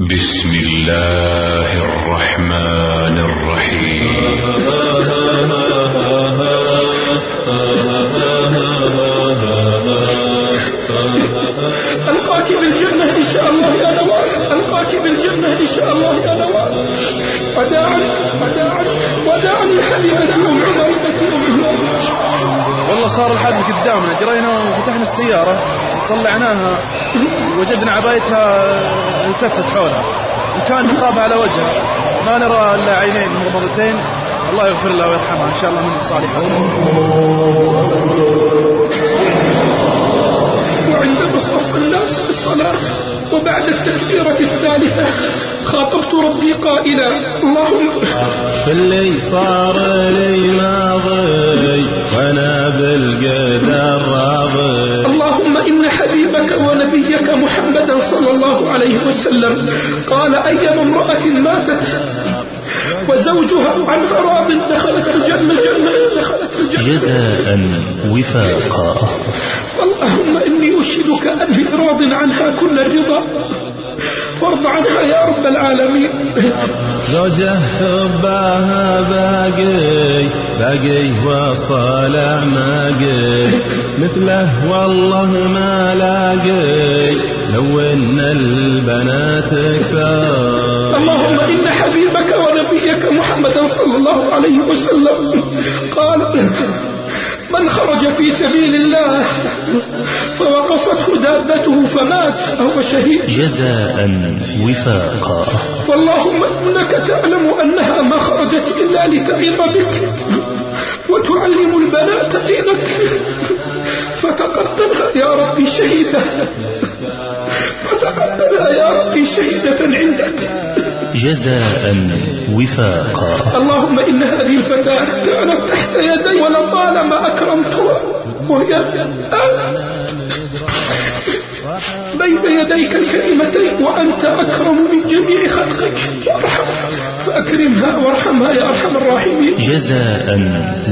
بسم الله الرحمن الرحيم. ألقاك بالجنة إن شاء الله يا نوال. ألقاك بالجنة إن شاء الله يا نوال. وداعا وداعا وداعا لحبيبتي أم ابنتي أم والله صار الحادث قدامنا جرينا وفتحنا السيارة طلعناها وجدنا عبايتها التفت حولها وكان نقابها على وجهها ما نرى إلا عينين مرمضتين الله يغفر لها ويرحمها إن شاء الله من الصالحات وعندما اصطف الناس في وبعد التكبيرة الثالثة. خاطبت ربي قائلا اللهم اللي صار لي ماضي وأنا بالقدر راضي. اللهم إن حبيبك ونبيك محمدا صلى الله عليه وسلم قال أيما امرأة ماتت وزوجها عن راض دخلت الجنة جنة دخلت الجنة. جزاء وفاقا. اللهم إني أشهدك أني راض عنها كل الرضا وارض عنها يا رب العالمين. زوجة حبها باقي باقي وسط الاعماقي مثله والله ما لاقي لو إن البنات كثار اللهم إن حبيبك ونبيك محمدا صلى الله عليه وسلم قال من خرج في سبيل الله فوقصته دابته فمات فهو شهيد. جزاء وفاقا. واللهم إنك تعلم أنها ما خرجت إلا لتعظ بك وتعلم البنات دينك فتقبلها يا ربي شهيدة فتقبلها يا ربي شهيدة عندك. جزاء وفاقا. اللهم إن هذه الفتاة كانت تحت يدي ولطالما أكرمتها وهي بين يديك الكلمتين وأنت أكرم من جميع خلقك. وارحم فأكرمها وارحمها يا أرحم الراحمين. جزاء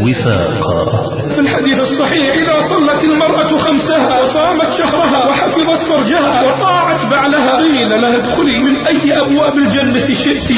وفاقا. في الحديث الصحيح إذا صلت المرأة خمسها وصامت شهرها وحفظت فرجها وطاعت بعلها قيل لها ادخلي من أي أبواب الجنة شئت.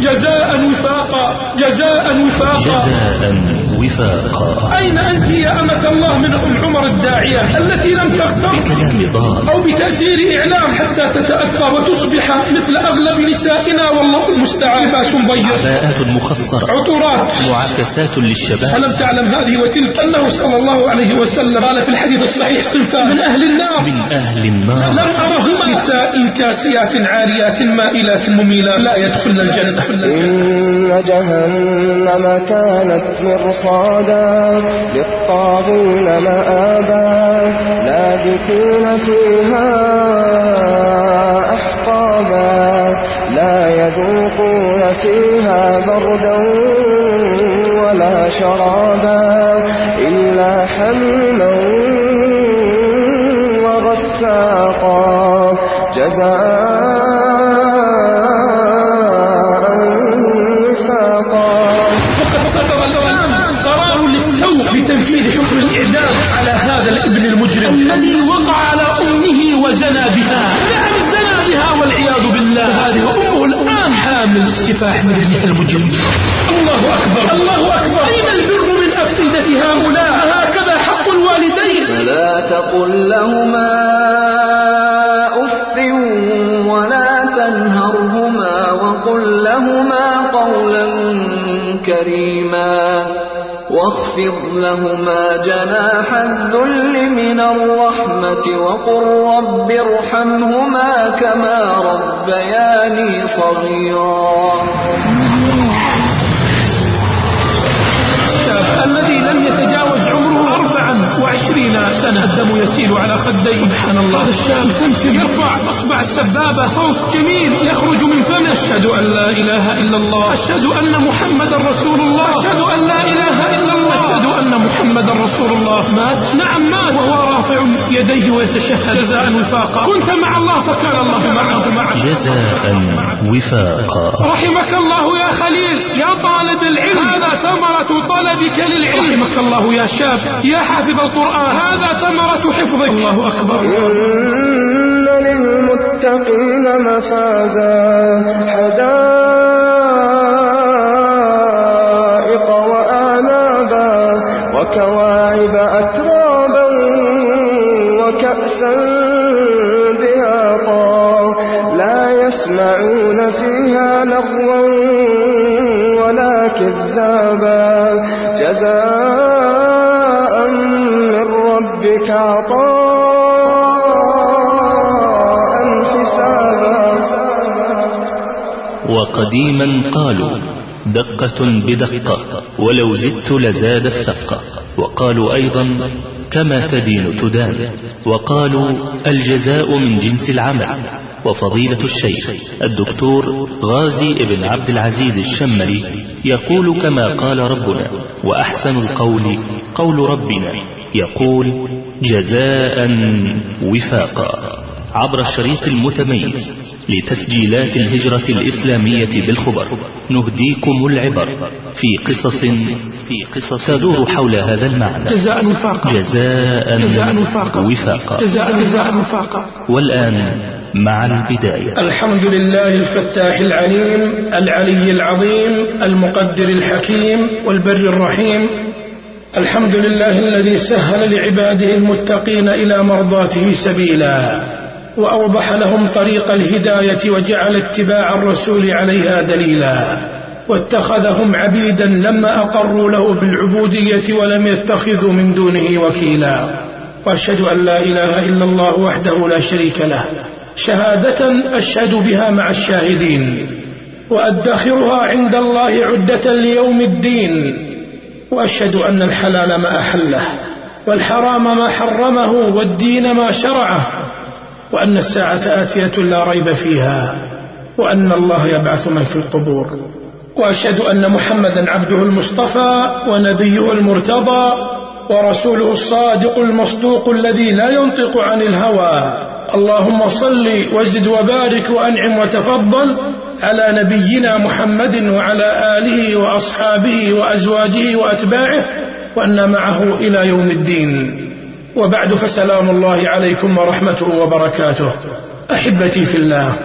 جزاء وفاقا جزاء وفاقا. جزاء وفاقا أين أنت يا أمة الله من أم عمر الداعية التي لم تختر كلام ضار أو بتأثير إعلام حتى تتأثر وتصبح مثل أغلب نسائنا والله المستعان. لباس بيض عباءات مخصرة عطورات. معاكسات للشباب. ألم تعلم هذه وتلك أنه صلى الله عليه وسلم قال في الحديث الصحيح صنفان من أهل النار. من أهل النار. لم أرهما نساء كاسيات عاريات مائلات مميلات. لا يدخلن الجنة. إن جهنم كانت مرصادا للطاغين مآبا لابثين فيها أحقابا لا يذوقون فيها بردا ولا شرابا إلا حميما وغساقا جزاء الآن حامل سفاح من ابنها المجرم الله أكبر. الله أكبر. أين البر من أفئدة هؤلاء؟ هكذا حق الوالدين. فلا تقل لهما أف ولا تنهرهما وقل لهما قولا كريما. واخفض لهما جناح الذل من الرحمة وقل رب ارحمهما كما ربياني صغيرا. الذي لم أربعا وعشرين سنة. الدم يسيل على خديه. سبحان الله. هذا الشاب تمتم يرفع أصبع السبابة صوت جميل. يخرج من فمه. أشهد أن لا إله إلا الله. أشهد أن محمدا رسول الله. أشهد أن لا إله إلا الله. أشهد أن محمدا رسول الله. مات؟ نعم مات. وهو رافع يديه ويتشهد. جزاء وفاقا. كنت مع الله فكان الله معك. معك. جزاء وفاقا. رحمك الله يا خليل يا طالب العلم. هذا ثمرة طلبك للعلم. رحمك الله يا شاب يا حافظ القرآن. هذا ثمرة حفظك. الله أكبر. إن للمتقين مفازا. حدائق وآنابا. وكواعب أترابا. وكأسا دهاقا. لا يسمعون فيها لغوا ولا كذابا. جزاء ربك عطاء حسابا. وقديما قالوا دقة بدقة ولو زدت لزاد السقة وقالوا أيضا كما تدين تدان. وقالوا الجزاء من جنس العمل. وفضيلة الشيخ الدكتور غازي ابن عبد العزيز الشمري يقول كما قال ربنا وأحسن القول قول ربنا. يقول جزاء وفاقا عبر الشريط المتميز لتسجيلات الهجرة الإسلامية بالخبر. نهديكم العبر في قصص في قصص تدور حول هذا المعنى. جزاء وفاقا. جزاء جزاء وفاقا. وفاقا. جزاء جزاء وفاقا. والآن مع البداية. الحمد لله الفتاح العليم العلي العظيم المقدر الحكيم والبر الرحيم الحمد لله الذي سهل لعباده المتقين إلى مرضاته سبيلا وأوضح لهم طريق الهداية وجعل اتباع الرسول عليها دليلا واتخذهم عبيدا لما أقروا له بالعبودية ولم يتخذوا من دونه وكيلا. وأشهد أن لا إله إلا الله وحده لا شريك له. شهادة أشهد بها مع الشاهدين وأدخرها عند الله عدة ليوم الدين وأشهد أن الحلال ما أحله والحرام ما حرمه والدين ما شرعه وأن الساعة آتية لا ريب فيها وأن الله يبعث من في القبور وأشهد أن محمدا عبده المصطفى ونبيه المرتضى ورسوله الصادق المصدوق الذي لا ينطق عن الهوى اللهم صل وزد وبارك وأنعم وتفضل على نبينا محمد وعلى آله وأصحابه وأزواجه وأتباعه وأن معه إلى يوم الدين. وبعد فسلام الله عليكم ورحمته وبركاته. أحبتي في الله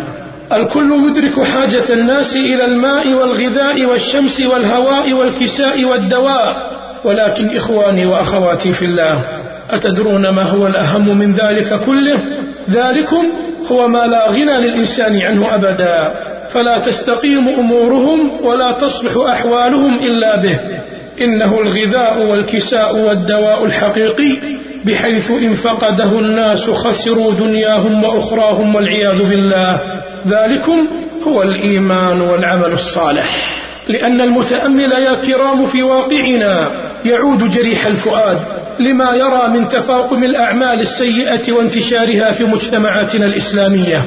الكل يدرك حاجة الناس إلى الماء والغذاء والشمس والهواء والكساء والدواء. ولكن إخواني وأخواتي في الله أتدرون ما هو الأهم من ذلك كله؟ ذلكم هو ما لا غنى للإنسان عنه أبدا. فلا تستقيم أمورهم ولا تصلح أحوالهم إلا به. إنه الغذاء والكساء والدواء الحقيقي بحيث إن فقده الناس خسروا دنياهم وأخراهم والعياذ بالله. ذلكم هو الإيمان والعمل الصالح. لأن المتأمل يا كرام في واقعنا يعود جريح الفؤاد لما يرى من تفاقم الأعمال السيئة وانتشارها في مجتمعاتنا الإسلامية.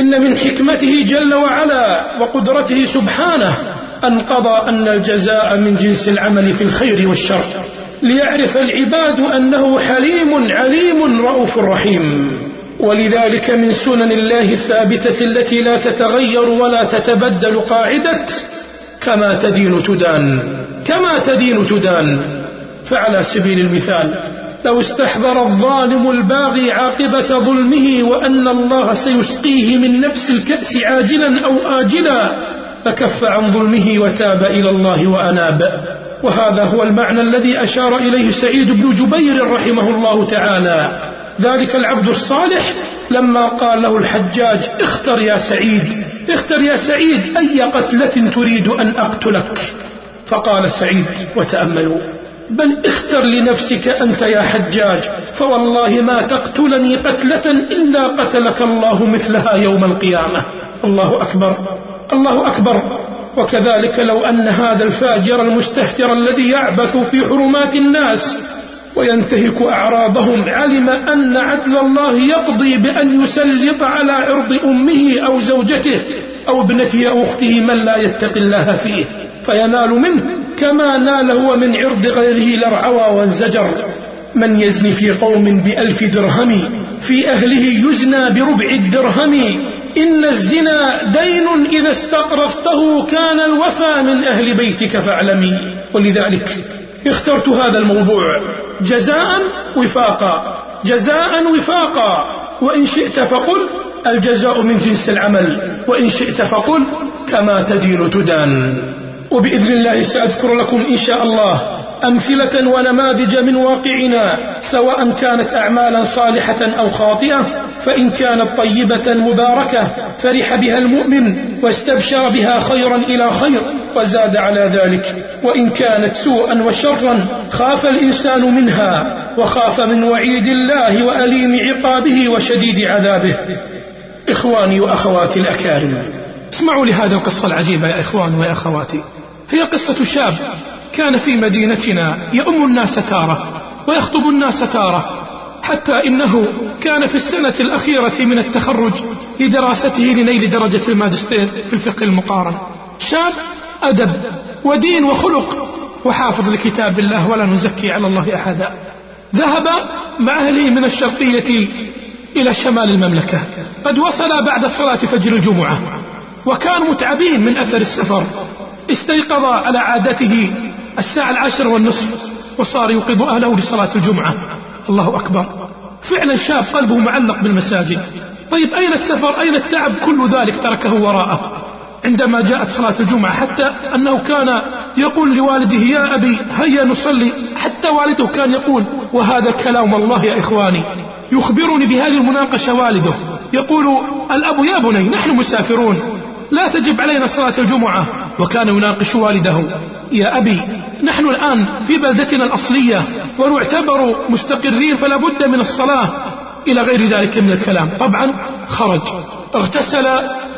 إن من حكمته جل وعلا وقدرته سبحانه أن قضى أن الجزاء من جنس العمل في الخير والشر ليعرف العباد أنه حليم عليم رؤوف رحيم. ولذلك من سنن الله الثابتة التي لا تتغير ولا تتبدل قاعدة كما تدين تدان كما تدين تدان. فعلى سبيل المثال لو استحضر الظالم الباغي عاقبة ظلمه وأن الله سيسقيه من نفس الكأس عاجلا أو آجلا فكف عن ظلمه وتاب إلى الله وأناب. وهذا هو المعنى الذي أشار إليه سعيد بن جبير رحمه الله تعالى. ذلك العبد الصالح لما قال له الحجاج اختر يا سعيد اختر يا سعيد أي قتلة تريد أن أقتلك؟ فقال سعيد وتأملوا. بل اختر لنفسك أنت يا حجاج فوالله ما تقتلني قتلة إلا قتلك الله مثلها يوم القيامة. الله أكبر الله أكبر. وكذلك لو أن هذا الفاجر المستهتر الذي يعبث في حرمات الناس وينتهك أعراضهم علم أن عدل الله يقضي بأن يسلط على عرض أمه أو زوجته أو ابنته أو أخته من لا يتقي الله فيه. فينال منه. كما نال هو من عرض غيره لرعوى وانزجر من يزني في قوم بألف درهم في أهله يزنى بربع الدرهم. إن الزنا دين إذا استقرضته كان الوفى من أهل بيتك فاعلمي ولذلك اخترت هذا الموضوع جزاء وفاقا. جزاء وفاقا. وإن شئت فقل الجزاء من جنس العمل. وإن شئت فقل كما تدين تدان. وبإذن الله سأذكر لكم إن شاء الله أمثلة ونماذج من واقعنا سواء كانت أعمالا صالحة أو خاطئة فإن كانت طيبة مباركة فرح بها المؤمن واستبشر بها خيرا إلى خير وزاد على ذلك. وإن كانت سوءا وشرا خاف الإنسان منها وخاف من وعيد الله وأليم عقابه وشديد عذابه. إخواني وأخواتي الأكارم اسمعوا لهذه القصة العجيبة يا إخواني ويا أخواتي. هي قصة شاب كان في مدينتنا يؤم الناس تارة ويخطب الناس تارة حتى إنه كان في السنة الأخيرة من التخرج لدراسته لنيل درجة الماجستير في الفقه المقارن. شاب أدب ودين وخلق وحافظ لكتاب الله ولا نزكي على الله أحدا. ذهب مع أهله من الشرقية إلى شمال المملكة. قد وصل بعد صلاة فجر الجمعة وكانوا متعبين من أثر السفر. استيقظ على عادته الساعة العاشرة والنصف وصار يوقظ أهله لصلاة الجمعة. الله أكبر. فعلا شاب قلبه معلق بالمساجد. طيب أين السفر؟ أين التعب؟ كل ذلك تركه وراءه. عندما جاءت صلاة الجمعة حتى أنه كان يقول لوالده يا أبي هيا نصلي. حتى والده كان يقول وهذا كلام الله يا إخواني. يخبرني بهذه المناقشة والده. يقول الأب يا بني نحن مسافرون. لا تجب علينا صلاة الجمعة. وكان يناقش والده يا أبي نحن الآن في بلدتنا الأصلية ونعتبر مستقرين فلا بد من الصلاة. إلى غير ذلك من الكلام. طبعا خرج اغتسل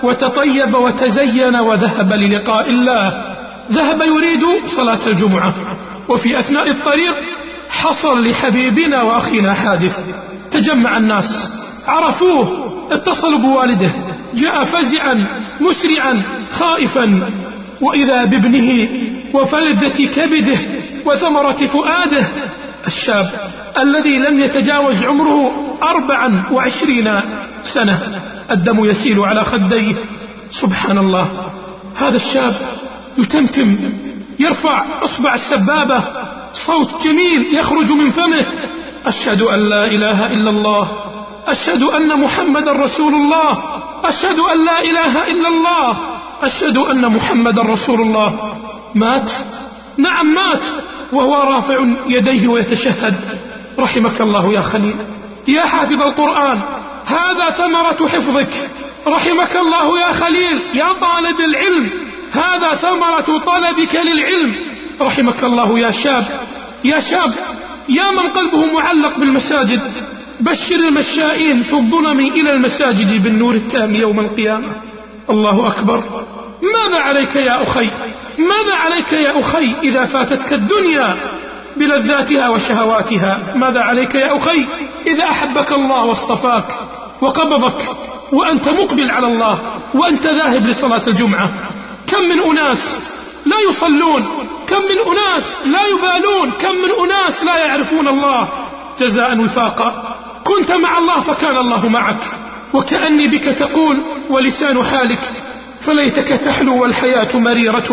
وتطيب وتزين وذهب للقاء الله. ذهب يريد صلاة الجمعة. وفي أثناء الطريق حصل لحبيبنا وأخينا حادث. تجمع الناس عرفوه اتصلوا بوالده. جاء فزعا مسرعا خائفا. وإذا بابنه وفلذة كبده وثمرة فؤاده الشاب الذي لم يتجاوز عمره أربعا وعشرين سنة الدم يسيل على خديه. سبحان الله. هذا الشاب يتمتم يرفع أصبع السبابة صوت جميل يخرج من فمه. أشهد أن لا إله إلا الله. أشهد أن محمد رسول الله. أشهد أن لا إله إلا الله. أشهد أن محمد رسول الله. مات. نعم مات. وهو رافع يديه ويتشهد. رحمك الله يا خليل. يا حافظ القرآن هذا ثمرة حفظك. رحمك الله يا خليل يا طالب العلم هذا ثمرة طلبك للعلم. رحمك الله يا شاب يا شاب يا من قلبه معلق بالمساجد. بشر المشائين في الظلم إلى المساجد بالنور التام يوم القيامة. الله أكبر. ماذا عليك يا أخي؟ ماذا عليك يا أخي إذا فاتتك الدنيا بلذاتها وشهواتها؟ ماذا عليك يا أخي إذا أحبك الله واصطفاك وقبضك وأنت مقبل على الله وأنت ذاهب لصلاة الجمعة؟ كم من أناس لا يصلون؟ كم من أناس لا يبالون؟ كم من أناس لا يعرفون الله؟ جزاء وفاقا كنت مع الله فكان الله معك. وكأني بك تقول ولسان حالك فليتك تحلو والحياة مريرة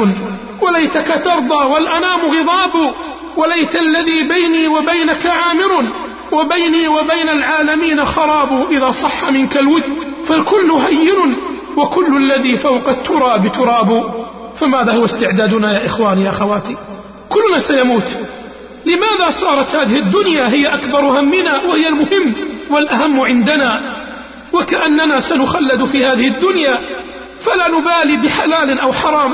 وليتك ترضى والأنام غضاب وليت الذي بيني وبينك عامر وبيني وبين العالمين خراب إذا صح منك الود فالكل هين وكل الذي فوق التراب تراب. فماذا هو استعدادنا يا إخواني يا أخواتي؟ كلنا سيموت. لماذا صارت هذه الدنيا هي أكبر همنا وهي المهم والأهم عندنا؟ وكأننا سنخلد في هذه الدنيا فلا نبالي بحلال أو حرام.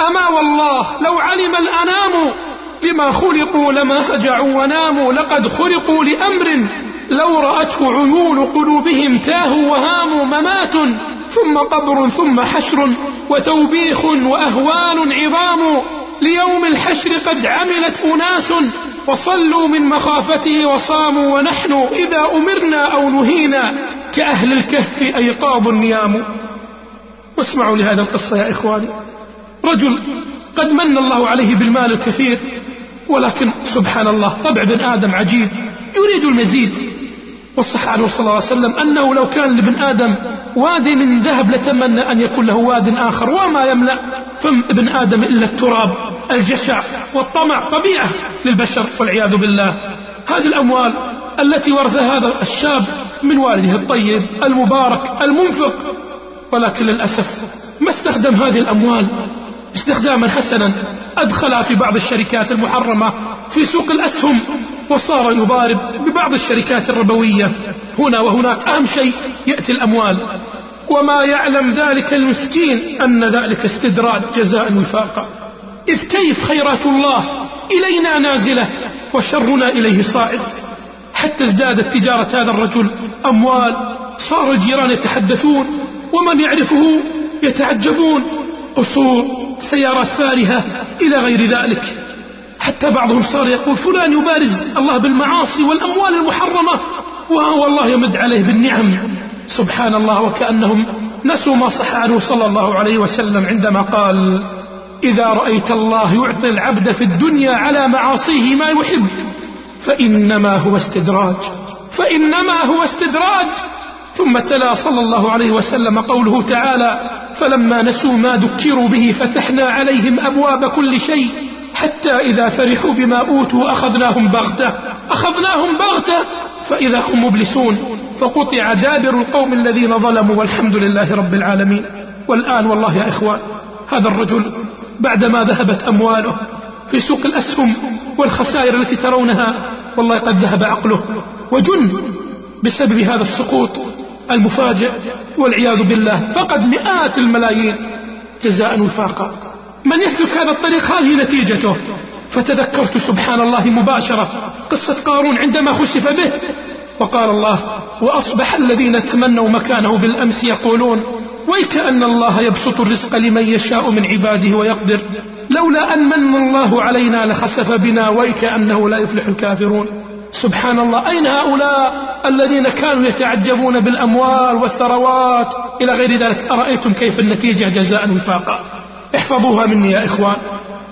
أما والله لو علم الأنام لما خلقوا لما هجعوا وناموا لقد خلقوا لأمر لو رأته عيون قلوبهم تاهوا وهاموا ممات ثم قبر ثم حشر وتوبيخ وأهوال عظام. ليوم الحشر قد عملت أناس وصلوا من مخافته وصاموا ونحن إذا أمرنا أو نهينا كأهل الكهف أيقاظ نيام واسمعوا لهذا القصة يا إخواني. رجل قد من الله عليه بالمال الكثير ولكن سبحان الله طبع بن آدم عجيب يريد المزيد. والصح عنه صلى الله عليه وسلم أنه لو كان لابن آدم واد من ذهب لتمنى أن يكون له واد آخر وما يملأ. فم ابن آدم إلا التراب. الجشع والطمع طبيعة للبشر والعياذ بالله. هذه الأموال التي ورث هذا الشاب من والده الطيب المبارك المنفق. ولكن للأسف ما استخدم هذه الأموال استخداما حسنا أدخلها في بعض الشركات المحرمة في سوق الأسهم وصار يضارب ببعض الشركات الربوية. هنا وهناك أهم شيء يأتي الأموال. وما يعلم ذلك المسكين أن ذلك استدراج جزاء وفاقا. إذ كيف خيرات الله إلينا نازلة وشرنا إليه صاعد حتى ازدادت تجارة هذا الرجل أموال صار الجيران يتحدثون ومن يعرفه يتعجبون. قصور سيارات فارهة إلى غير ذلك. حتى بعضهم صار يقول فلان يبارز الله بالمعاصي والأموال المحرمة. وهو الله يمد عليه بالنعم. سبحان الله وكأنهم نسوا ما صح عنه صلى الله عليه وسلم عندما قال إذا رأيت الله يعطي العبد في الدنيا على معاصيه ما يحب فإنما هو استدراج فإنما هو استدراج. ثم تلا صلى الله عليه وسلم قوله تعالى فلما نسوا ما ذكروا به فتحنا عليهم أبواب كل شيء حتى إذا فرحوا بما أوتوا أخذناهم بغتة أخذناهم بغتة فإذا هم مبلسون. فقطع دابر القوم الذين ظلموا والحمد لله رب العالمين. والآن والله يا إخوان هذا الرجل بعدما ذهبت أمواله في سوق الأسهم والخسائر التي ترونها والله قد ذهب عقله وجن بسبب هذا السقوط المفاجئ والعياذ بالله. فقد مئات الملايين جزاء وفاقا. من يسلك هذا الطريق؟ هذه نتيجته. فتذكرت سبحان الله مباشرة قصة قارون عندما خسف به. وقال الله وأصبح الذين تمنوا مكانه بالأمس يقولون ويكأن الله يبسط الرزق لمن يشاء من عباده ويقدر. لولا أن من الله علينا لخسف بنا ويكأنه لا يفلح الكافرون. سبحان الله. أين هؤلاء الذين كانوا يتعجبون بالأموال والثروات؟ إلى غير ذلك. أرأيتم كيف النتيجة؟ جزاء وفاقا. احفظوها مني يا إخوان.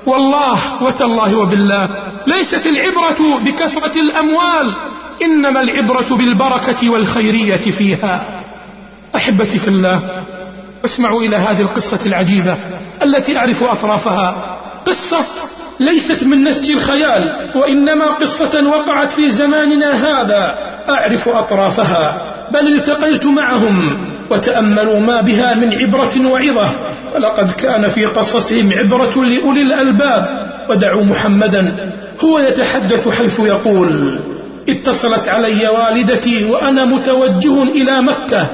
والله وتالله وبالله. ليست العبرة بكثرة الأموال إنما العبرة بالبركة والخيرية فيها. أحبتي في الله اسمعوا إلى هذه القصة العجيبة التي أعرف أطرافها. قصة ليست من نسج الخيال وإنما قصة وقعت في زماننا هذا. أعرف أطرافها. بل التقيت معهم وتأملوا ما بها من عبرة وعظة. فلقد كان في قصصهم عبرة لأولي الألباب. ودعوا محمدا هو يتحدث حيث يقول اتصلت علي والدتي وأنا متوجه إلى مكة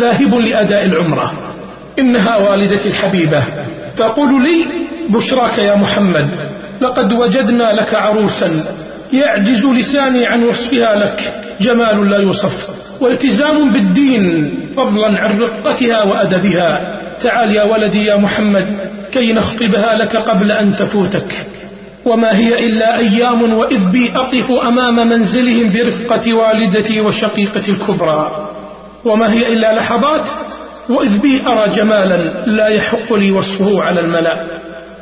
ذاهب لأداء العمرة. إنها والدتي الحبيبة. تقول لي بشراك يا محمد لقد وجدنا لك عروسا يعجز لساني عن وصفها لك جمال لا يوصف والتزام بالدين فضلا عن رقتها وأدبها. تعال يا ولدي يا محمد كي نخطبها لك قبل أن تفوتك. وما هي إلا أيام وإذ بي أقف أمام منزلهم برفقة والدتي وشقيقتي الكبرى. وما هي إلا لحظات وإذ بي أرى جمالا لا يحق لي وصفه على الملأ.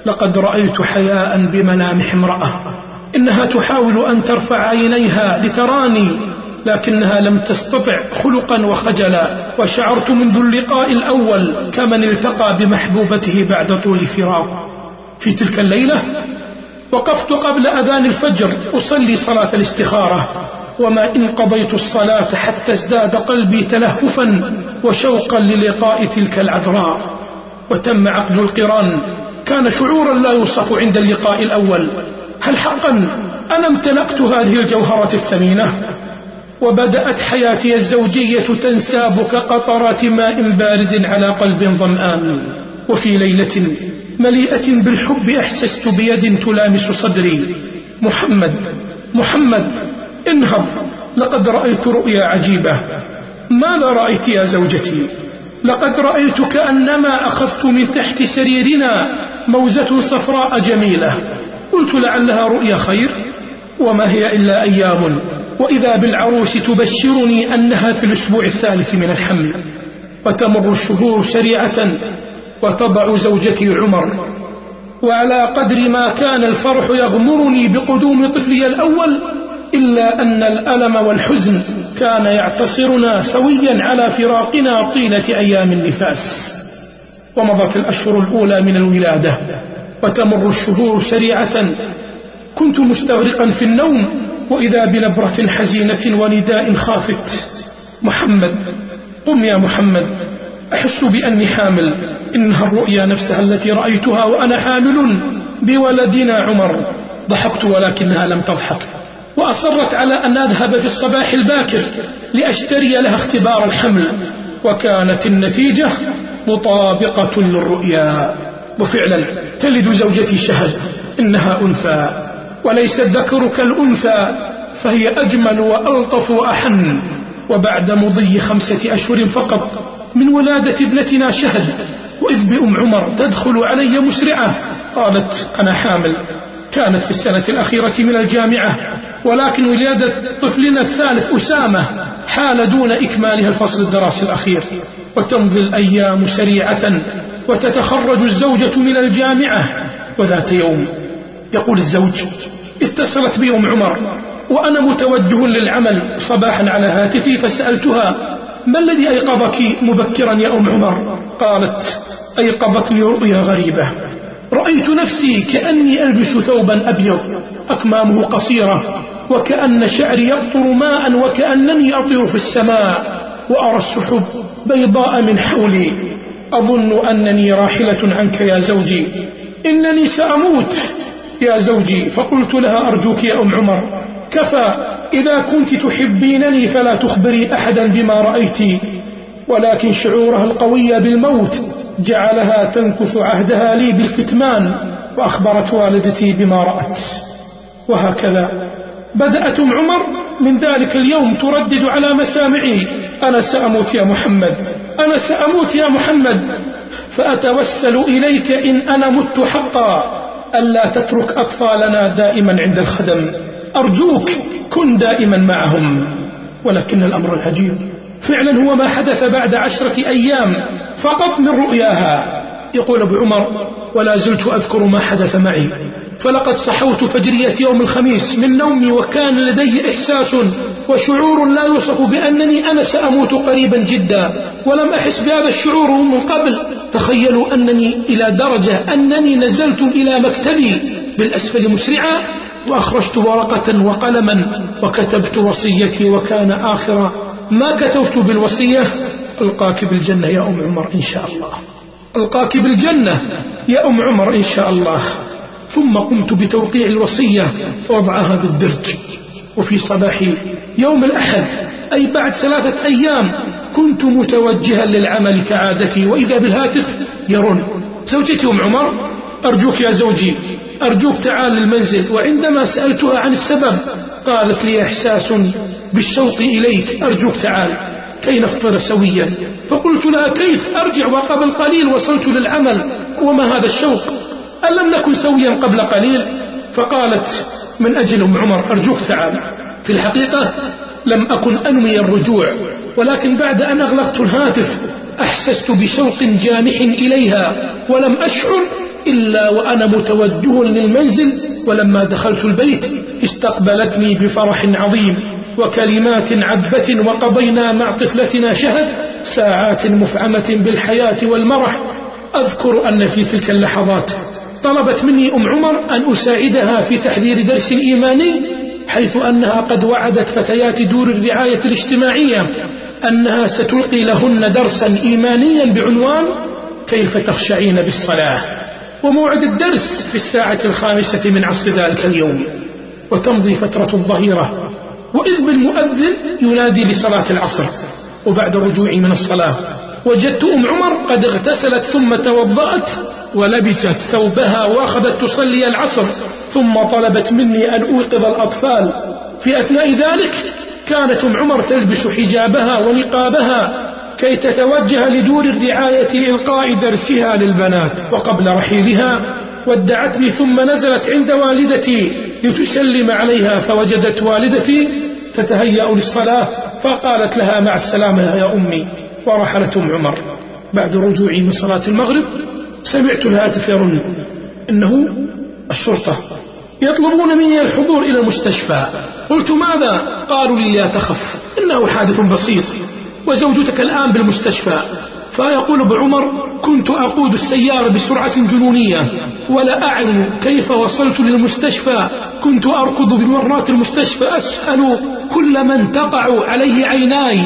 لقد رأيت حياء بملامح امرأة. إنها تحاول أن ترفع عينيها لتراني لكنها لم تستطع خلقا وخجلا. وشعرت منذ اللقاء الأول كمن التقى بمحبوبته بعد طول فراق. في تلك الليلة وقفت قبل أذان الفجر أصلي صلاة الاستخارة. وما إن قضيت الصلاة حتى ازداد قلبي تلهفا وشوقا للقاء تلك العذراء. وتم عقد القران. كان شعورا لا يوصف عند اللقاء الأول. هل حقا أنا امتلأت هذه الجوهرة الثمينة؟ وبدأت حياتي الزوجية تنساب كقطرات ماء بارد على قلب ظمآن. وفي ليلة مليئة بالحب أحسست بيد تلامس صدري. محمد محمد انهض. لقد رأيت رؤيا عجيبة. ماذا رأيت يا زوجتي؟ لقد رأيت كأنما أخذت من تحت سريرنا موزة صفراء جميلة. قلت لعلها رؤيا خير. وما هي إلا أيام. وإذا بالعروس تبشرني أنها في الأسبوع الثالث من الحمل. وتمر الشهور سريعة. وتضع زوجتي عمر. وعلى قدر ما كان الفرح يغمرني بقدوم طفلي الأول إلا أن الألم والحزن كان يعتصرنا سويا على فراقنا طيلة أيام النفاس. ومضت الأشهر الأولى من الولادة وتمر الشهور سريعة كنت مستغرقا في النوم وإذا بنبرة حزينة ونداء خافت. محمد قم يا محمد أحس بأني حامل. إنها الرؤيا نفسها التي رأيتها وأنا حامل بولدنا عمر. ضحكت ولكنها لم تضحك. وأصرت على أن أذهب في الصباح الباكر لأشتري لها اختبار الحمل وكانت النتيجة مطابقة للرؤيا. وفعلا تلد زوجتي شهد إنها أنثى وليس الذكر كالأنثى فهي أجمل وألطف وأحن. وبعد مضي خمسة أشهر فقط من ولادة ابنتنا شهد وإذ بأم عمر تدخل علي مسرعة قالت أنا حامل. كانت في السنة الأخيرة من الجامعة. ولكن ولادة طفلنا الثالث أسامة حال دون إكمالها الفصل الدراسي الأخير وتمضي الأيام سريعة وتتخرج الزوجة من الجامعة وذات يوم. يقول الزوج اتصلت بي أم عمر وأنا متوجه للعمل صباحا على هاتفي فسألتها ما الذي أيقظك مبكرا يا أم عمر؟ قالت أيقظتني رؤيا غريبة. رأيت نفسي كأني ألبس ثوبا أبيض أكمامه قصيرة وكأن شعري يقطر ماء وكأنني أطير في السماء وأرى السحب بيضاء من حولي. أظن أنني راحلة عنك يا زوجي. إنني سأموت يا زوجي. فقلت لها أرجوك يا أم عمر. كفى. إذا كنت تحبينني فلا تخبري أحدا بما رأيت. ولكن شعورها القوي بالموت جعلها تنكث عهدها لي بالكتمان. وأخبرت والدتي بما رأت. وهكذا. بدأت أم عمر من ذلك اليوم تردد على مسامعي أنا سأموت يا محمد أنا سأموت يا محمد. فأتوسل إليك إن أنا مت حقا. ألا تترك أطفالنا دائما عند الخدم. أرجوك كن دائما معهم. ولكن الأمر العجيب. فعلا هو ما حدث بعد عشرة أيام فقط من رؤياها. يقول أبو عمر ولا زلت أذكر ما حدث معي. فلقد صحوت فجرية يوم الخميس من نومي وكان لدي إحساس وشعور لا يوصف بأنني أنا سأموت قريبا جدا ولم أحس بهذا الشعور من قبل. تخيلوا أنني إلى درجة أنني نزلت إلى مكتبي بالأسفل مسرعا وأخرجت ورقة وقلما وكتبت وصيتي وكان آخر ما كتبت بالوصية ألقاك بالجنة يا أم عمر إن شاء الله. ألقاك بالجنة يا أم عمر إن شاء الله. ثم قمت بتوقيع الوصية ووضعها بالدرج. وفي صباح يوم الأحد أي بعد ثلاثة أيام كنت متوجها للعمل كعادتي وإذا بالهاتف يرن زوجتي أم عمر أرجوك يا زوجي أرجوك تعال للمنزل وعندما سألتها عن السبب قالت لي إحساس بالشوق إليك أرجوك تعال. كي نفطر سويا فقلت لها كيف؟ أرجع وقبل قليل وصلت للعمل وما هذا الشوق؟ ألم نكن سويا قبل قليل؟ فقالت من أجل أم عمر أرجوك تعال. في الحقيقة لم أكن أنوي الرجوع ولكن بعد أن أغلقت الهاتف أحسست بشوق جامح إليها ولم أشعر إلا وأنا متوجه للمنزل ولما دخلت البيت استقبلتني بفرح عظيم وكلمات عذبة وقضينا مع طفلتنا شهد ساعات مفعمة بالحياة والمرح. أذكر أن في تلك اللحظات طلبت مني أم عمر أن أساعدها في تحضير درس إيماني حيث أنها قد وعدت فتيات دور الرعاية الاجتماعية أنها ستلقي لهن درسا إيمانيا بعنوان كيف تخشعين بالصلاة؟ وموعد الدرس في الساعة الخامسة من عصر ذلك اليوم. وتمضي فترة الظهيرة وإذ بالمؤذن ينادي لصلاة العصر وبعد الرجوع من الصلاة وجدت أم عمر قد اغتسلت ثم توضأت ولبست ثوبها وأخذت تصلي العصر ثم طلبت مني أن أوقظ الأطفال. في أثناء ذلك كانت أم عمر تلبس حجابها ونقابها كي تتوجه لدور الرعاية لإلقاء درسها للبنات. وقبل رحيلها ودعتني ثم نزلت عند والدتي لتسلم عليها فوجدت والدتي تتهيأ للصلاة فقالت لها مع السلامة يا أمي ورحلت أم عمر بعد رجوعي من صلاة المغرب سمعت الهاتف يرن إنه الشرطة يطلبون مني الحضور إلى المستشفى. قلت ماذا؟ قالوا لي لا تخف إنه حادث بسيط وزوجتك الآن بالمستشفى. فيقول ابو عمر كنت أقود السيارة بسرعة جنونية ولا أعلم كيف وصلت للمستشفى. كنت أركض بمرات المستشفى أسأل كل من تقع عليه عيناي.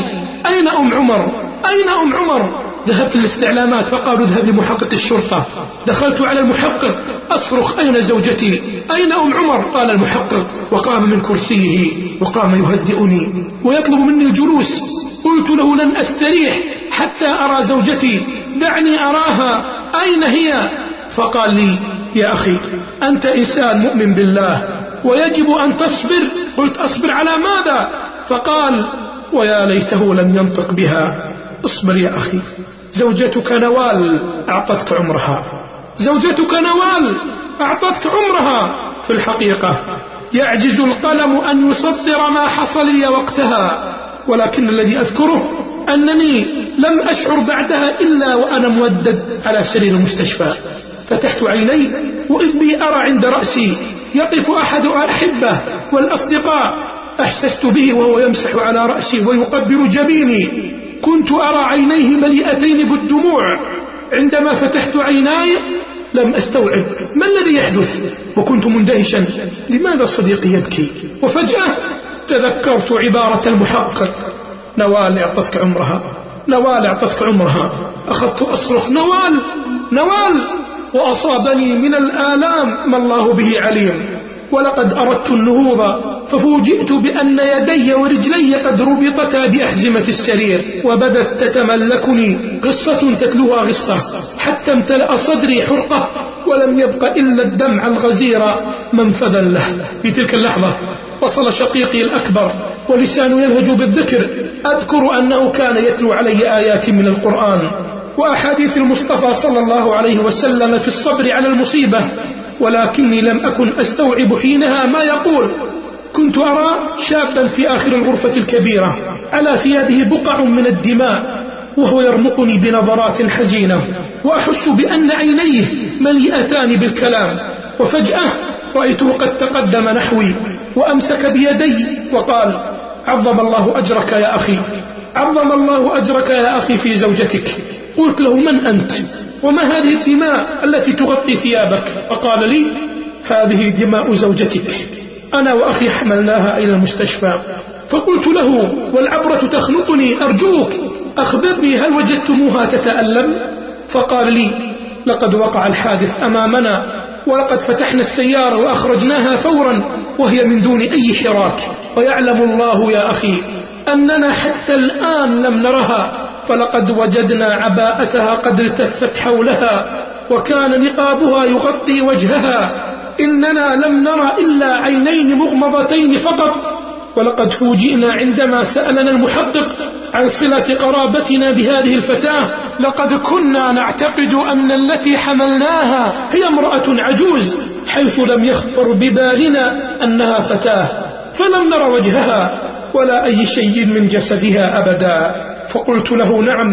أين أم عمر؟ أين أم عمر؟ ذهبت للاستعلامات فقالوا اذهب لمحقق الشرطة. دخلت على المحقق. أصرخ أين زوجتي؟ أين أم عمر؟ قال المحقق وقام من كرسيه وقام يهدئني ويطلب مني الجلوس. قلت له لن أستريح حتى أرى زوجتي. دعني أراها. أين هي؟ فقال لي يا أخي أنت إنسان مؤمن بالله ويجب أن تصبر. قلت أصبر على ماذا؟ فقال ويا ليته لم ينطق بها. اصبر يا أخي. زوجتك نوال أعطتك عمرها. زوجتك نوال أعطتك عمرها. في الحقيقة يعجز القلم أن يسطر ما حصل لي وقتها ولكن الذي أذكره أنني لم أشعر بعدها إلا وأنا مودد على سرير المستشفى. فتحت عيني وإذ بي أرى عند رأسي يقف أحد الأحبة والأصدقاء. أحسست به وهو يمسح على رأسي ويقبل جبيني. كنت أرى عينيه مليئتين بالدموع. عندما فتحت عيناي لم أستوعب ما الذي يحدث. وكنت مندهشا. لماذا صديقي يبكي؟ وفجأة تذكرت عبارة المحقق. نوال أعطتك عمرها. نوال أعطتك عمرها. أخذت أصرخ. نوال! نوال! وأصابني من الآلام. ما الله به عليم. ولقد أردت النهوض ففوجئت بأن يدي ورجلي قد ربطتا بأحزمة السرير وبدت تتملكني قصة تتلوها غصة حتى امتلأ صدري حرقة ولم يبق إلا الدمع الغزير منفذا له. في تلك اللحظة وصل شقيقي الأكبر ولسانه يلهج بالذكر أذكر أنه كان يتلو علي آيات من القرآن وأحاديث المصطفى صلى الله عليه وسلم في الصبر على المصيبة ولكني لم أكن أستوعب حينها ما يقول. كنت أرى شابا في آخر الغرفة الكبيرة. على ثيابه بقع من الدماء وهو يرمقني بنظرات حزينة. وأحس بأن عينيه مليئتان بالكلام. وفجأة رأيته قد تقدم نحوي وأمسك بيدي وقال عظم الله أجرك يا أخي. عظم الله أجرك يا أخي في زوجتك. قلت له من أنت؟ وما هذه الدماء التي تغطي ثيابك؟ فقال لي هذه دماء زوجتك. أنا وأخي حملناها إلى المستشفى. فقلت له والعبرة تخنقني أرجوك أخبرني هل وجدتموها تتألم؟ فقال لي لقد وقع الحادث أمامنا ولقد فتحنا السيارة وأخرجناها فورا وهي من دون أي حراك. ويعلم الله يا أخي أننا حتى الآن لم نرها فلقد وجدنا عباءتها قد التفت حولها وكان نقابها يغطي وجهها. إننا لم نرى إلا عينين مغمضتين فقط. ولقد فوجئنا عندما سألنا المحقق عن صلة قرابتنا بهذه الفتاة لقد كنا نعتقد أن التي حملناها هي امرأة عجوز حيث لم يخطر ببالنا أنها فتاة فلم نر وجهها. ولا أي شيء من جسدها أبدا. فقلت له نعم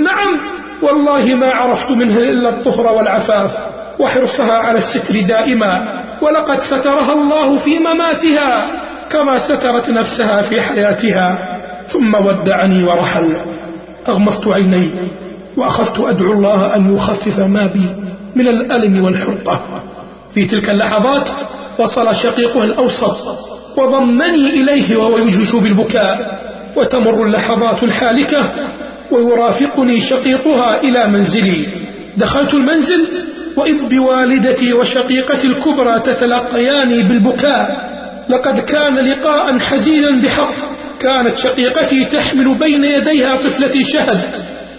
نعم والله ما عرفت منها إلا الطهر والعفاف وحرصها على الستر دائما ولقد سترها الله في مماتها كما سترت نفسها في حياتها. ثم ودعني ورحل. أغمضت عيني وأخذت أدعو الله أن يخفف ما بي من الألم والحرقة. في تلك اللحظات وصل شقيقه الأوسط. وضمني إليه وهو يجهش بالبكاء وتمر اللحظات الحالكة ويرافقني شقيقها إلى منزلي. دخلت المنزل وإذ بوالدتي وشقيقتي الكبرى تتلقياني بالبكاء. لقد كان لقاء حزينا بحق. كانت شقيقتي تحمل بين يديها طفلتي شهد.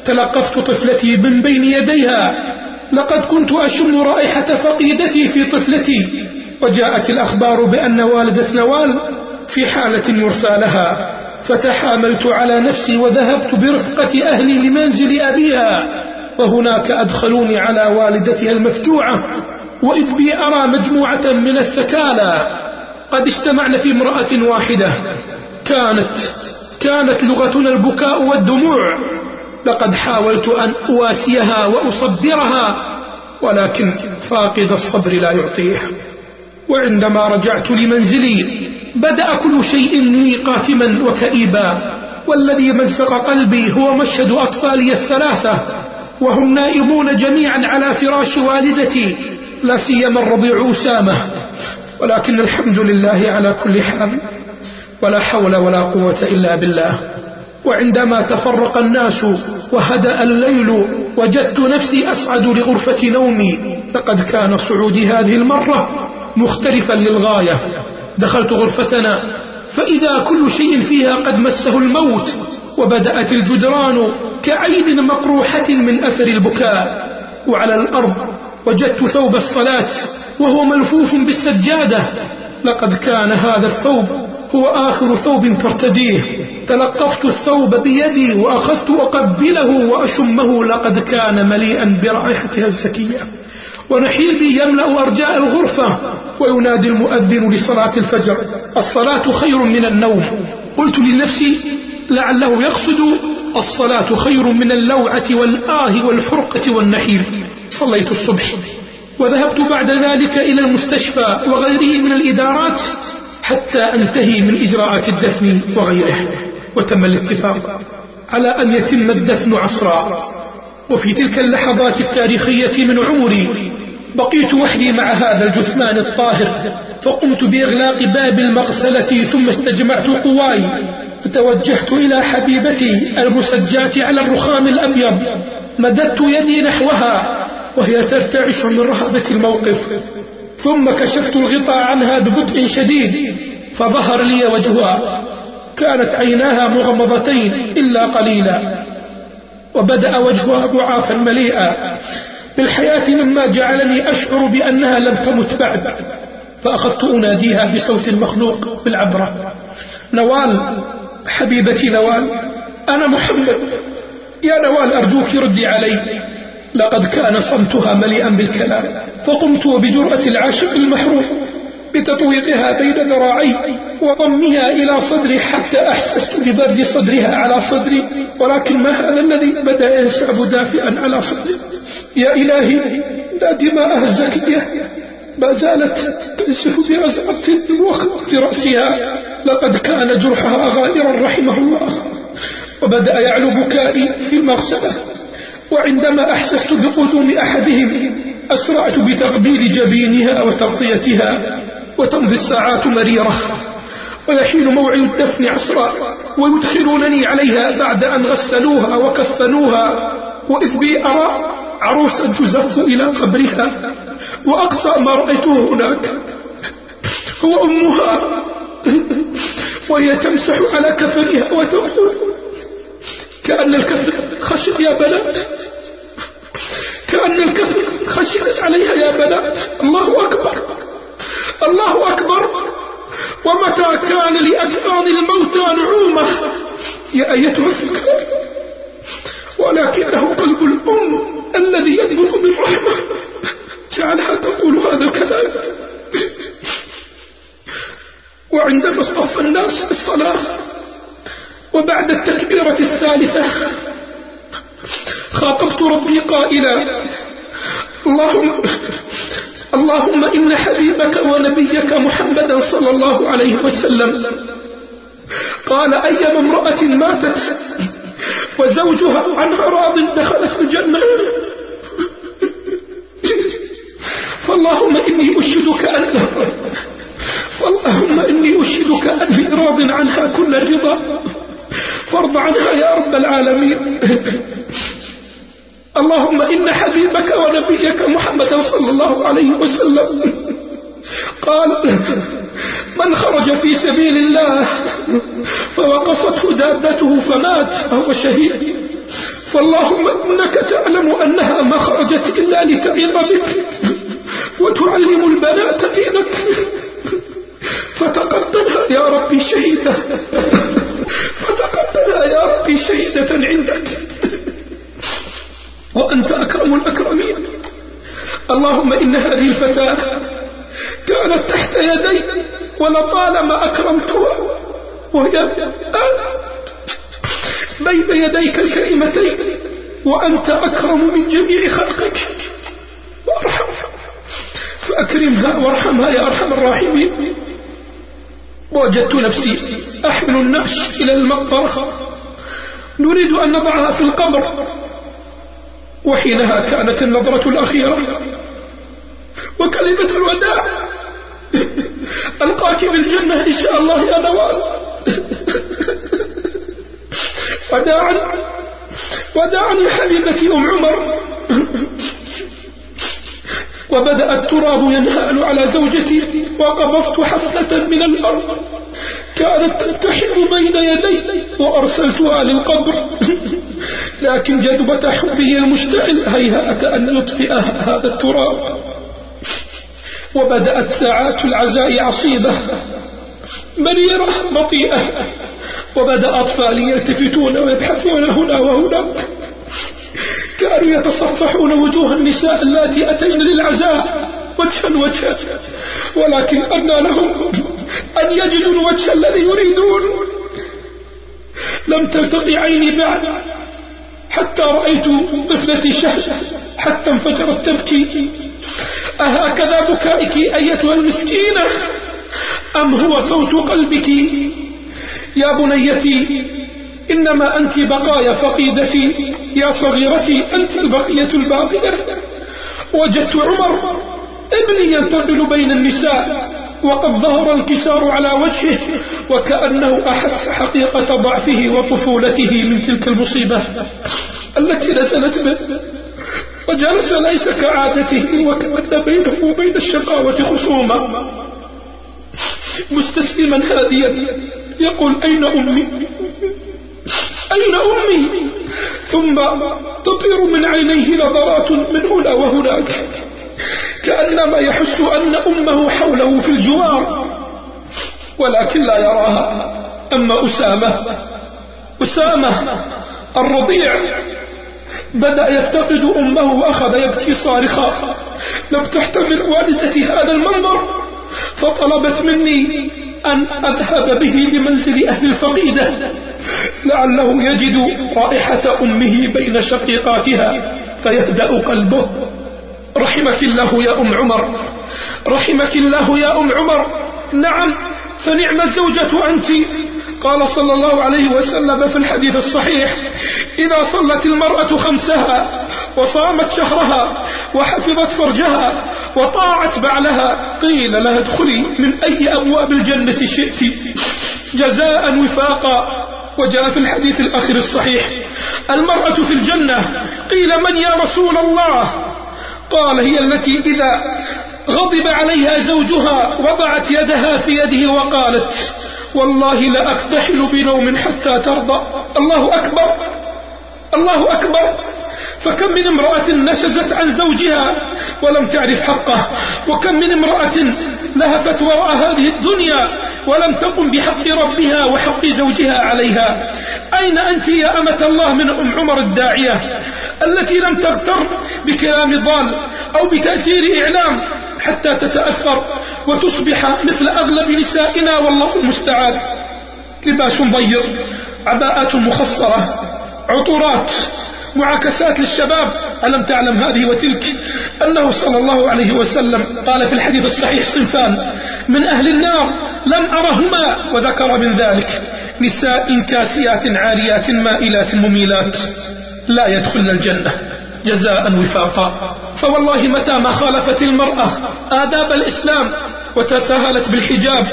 تلقفت طفلتي من بين يديها. لقد كنت أشم رائحة فقيدتي في طفلتي. وجاءت الأخبار بأن والدة نوال في حالة مرسى لها فتحاملت على نفسي وذهبت برفقة أهلي لمنزل أبيها وهناك أدخلوني على والدتها المفجوعة وإذ بي أرى مجموعة من الثكالى قد اجتمعنا في امرأة واحدة كانت كانت لغتنا البكاء والدموع لقد حاولت أن أواسيها وأصبرها ولكن فاقد الصبر لا يعطيه وعندما رجعت لمنزلي بدأ كل شيء لي قاتما وكئيبا. والذي مزق قلبي هو مشهد أطفالي الثلاثة وهم نائمون جميعا على فراش والدتي لا سيما الرضيع أسامة. ولكن الحمد لله على كل حال ولا حول ولا قوة إلا بالله. وعندما تفرق الناس وهدأ الليل وجدت نفسي أصعد لغرفة نومي لقد كان صعودي هذه المرة مختلفا للغاية. دخلت غرفتنا فإذا كل شيء فيها قد مسه الموت وبدأت الجدران كعين مقروحة من أثر البكاء. وعلى الأرض وجدت ثوب الصلاة وهو ملفوف بالسجادة. لقد كان هذا الثوب هو آخر ثوب ترتديه. تلقفت الثوب بيدي وأخذت أقبله وأشمه. لقد كان مليئا برائحتها الزكية. ونحيبي يملأ أرجاء الغرفة وينادي المؤذن لصلاة الفجر. الصلاة خير من النوم. قلت لنفسي لعله يقصد الصلاة خير من اللوعة والآه والحرقة والنحيب صليت الصبح. وذهبت بعد ذلك إلى المستشفى وغيره من الإدارات حتى أنتهي من إجراءات الدفن وغيره. وتم الاتفاق على أن يتم الدفن عصرا. وفي تلك اللحظات التاريخية من عمري بقيت وحدي مع هذا الجثمان الطاهر فقمت بإغلاق باب المغسلة ثم استجمعت قواي فتوجهت إلى حبيبتي المسجاة على الرخام الأبيض مددت يدي نحوها وهي ترتعش من رهبة الموقف ثم كشفت الغطاء عنها ببطء شديد فظهر لي وجهها كانت عيناها مغمضتين إلا قليلا. وبدأ وجهها ضعافا مليئا. بالحياة مما جعلني أشعر بأنها لم تمت بعد. فأخذت أناديها بصوت مخلوق بالعبرة. نوال حبيبتي نوال أنا محمد. يا نوال أرجوك ردي علي. لقد كان صمتها مليئا بالكلام. فقمت وبجرأة العاشق المحروم بتطويقها بين ذراعي وضمها إلى صدري حتى أحسست ببرد صدرها على صدري. ولكن ما هذا الذي بدأ ينسعب دافئا على صدري؟ يا إلهي لا دماءها الزكية ما زالت تنسف برزعة وقت رأسها. لقد كان جرحها غائرا رحمه الله. وبدأ يعلو بكائي في المغسلة. وعندما أحسست بقدوم أحدهم أسرعت بتقبيل جبينها وتغطيتها. وتمضي الساعات مريرة ويحين موعد الدفن عصرا ويدخلونني عليها بعد أن غسلوها وكفنوها وإذ بي أرى عروسا تزف إلى قبرها وأقصى ما رأيته هناك هو أمها وهي تمسح على كفنها وتقول كأن الكفن خشب يا بنات كأن الكفن خشبت عليها يا بنات الله أكبر. الله أكبر. ومتى كان لأكفان الموتى نعومة يا أيتها الفكرة ولكنه قلب الأم الذي ينبض بالرحمة. جعلها تقول هذا الكلام. وعندما اصطف الناس بالصلاة وبعد التكبيرة الثالثة خاطبت ربي قائلا اللهم اللهم إن حبيبك ونبيك محمدا صلى الله عليه وسلم. قال أيما امرأة ماتت وزوجها عنها راض دخلت الجنة. فاللهم إني أشهدك أن فاللهم إني أشهدك أني راض عنها كل الرضا. فارض عنها يا رب العالمين. اللهم إن حبيبك ونبيك محمدا صلى الله عليه وسلم. قال من خرج في سبيل الله فوقصته دابته فمات فهو شهيد. فاللهم إنك تعلم أنها ما خرجت إلا لتعظ بك وتعلم البنات دينك فتقبلها يا ربي شهيدة. فتقبلها يا ربي شهيدة عندك. وأنت أكرم الأكرمين. اللهم إن هذه الفتاة كانت تحت يدي ولطالما أكرمتها وهي بين يديك الكريمتين وأنت أكرم من جميع خلقك. فأكرمها وارحمها يا أرحم الراحمين. وجدت نفسي أحمل النعش إلى المقبرة. نريد أن نضعها في القبر. وحينها كانت النظرة الأخيرة وكلمة الوداع. ألقاك بالجنة إن شاء الله يا نوال. وداعا وداعا يا حبيبتي أم عمر. وبدأ التراب ينهال على زوجتي وقبضت حفنة من الأرض. كانت تنتحر بين يدي وأرسلتها للقبر. لكن جذبة حبه المشتعل هيهات أن يطفئ هذا التراب. وبدأت ساعات العزاء عصيبة. مريرة بطيئة وبدأ أطفالي يلتفتون ويبحثون هنا وهناك. كانوا يتصفحون وجوه النساء اللاتي أتين للعزاء وجها وجها ولكن أدنى لهم أن يجدوا الوجه الذي يريدون. لم تلتقي عيني بعد حتى رأيت طفلتي شهد حتى انفجرت تبكي أهكذا بكائك أيتها المسكينة أم هو صوت قلبك؟ يا بنيتي إنما أنت بقايا فقيدتي يا صغيرتي أنت البقية الباقية. وجدت عمر ابني ينتقل بين النساء وقد ظهر الكسار على وجهه وكأنه أحس حقيقة ضعفه وطفولته من تلك المصيبة التي نزلت به. وجلس ليس كعادته وكأن بينه وبين الشقاوة خصومة. مستسلما هاديا يقول أين أمي؟ أين أمي؟ ثم تطير من عينيه نظرات من هنا وهناك كأنما يحس أن أمه حوله في الجوار ولكن لا يراها. أما أسامة أسامة الرضيع بدأ يفتقد أمه وأخذ يبكي صارخا. لم تحتمل والدتي هذا المنظر فطلبت مني أن أذهب به لمنزل أهل الفقيدة. لعله يجد رائحة أمه بين شقيقاتها فيهدأ قلبه. رحمك الله يا أم عمر. رحمك الله يا أم عمر. نعم فنعم الزوجة أنت. قال صلى الله عليه وسلم في الحديث الصحيح إذا صلت المرأة خمسها وصامت شهرها وحفظت فرجها وطاعت بعلها قيل لها ادخلي من أي أبواب الجنة شئت. جزاء وفاقا وجاء في الحديث الأخير الصحيح المرأة في الجنة. قيل من يا رسول الله؟ قال هي التي إذا غضب عليها زوجها وضعت يدها في يده وقالت والله لا أكتحل بنوم حتى ترضى. الله أكبر. الله أكبر. فكم من امرأة نشزت عن زوجها ولم تعرف حقه وكم من امرأة لهفت وراء هذه الدنيا ولم تقم بحق ربها وحق زوجها عليها. أين أنت يا أمة الله من أم عمر الداعية التي لم تغتر بكلام ضال أو بتأثير إعلام حتى تتأثر وتصبح مثل أغلب نسائنا والله المستعان. لباس ضيق عباءات مخصرة عطورات معاكسات للشباب. ألم تعلم هذه وتلك أنه صلى الله عليه وسلم قال في الحديث الصحيح صنفان من أهل النار لم أرهما وذكر من ذلك نساء كاسيات عاريات مائلات مميلات لا يدخلن الجنة جزاء وفاقا. فوالله متى ما خالفت المرأة آداب الإسلام وتساهلت بالحجاب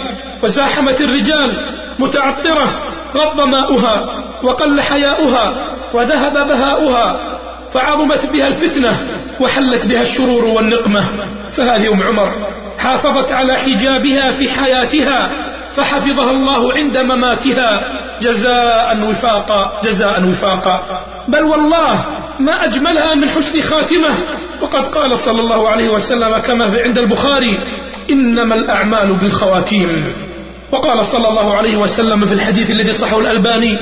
وزاحمت الرجال متعطرة غض ماؤها وقل حياؤها وذهب بهاؤها فعظمت بها الفتنة وحلت بها الشرور والنقمة. فهذه أم عمر حافظت على حجابها في حياتها فحفظها الله عند مماتها. جزاء وفاقا جزاء وفاقا. بل والله ما أجملها من حسن خاتمة. وقد قال صلى الله عليه وسلم كما في عند البخاري إنما الأعمال بالخواتيم. وقال صلى الله عليه وسلم في الحديث الذي صحه الألباني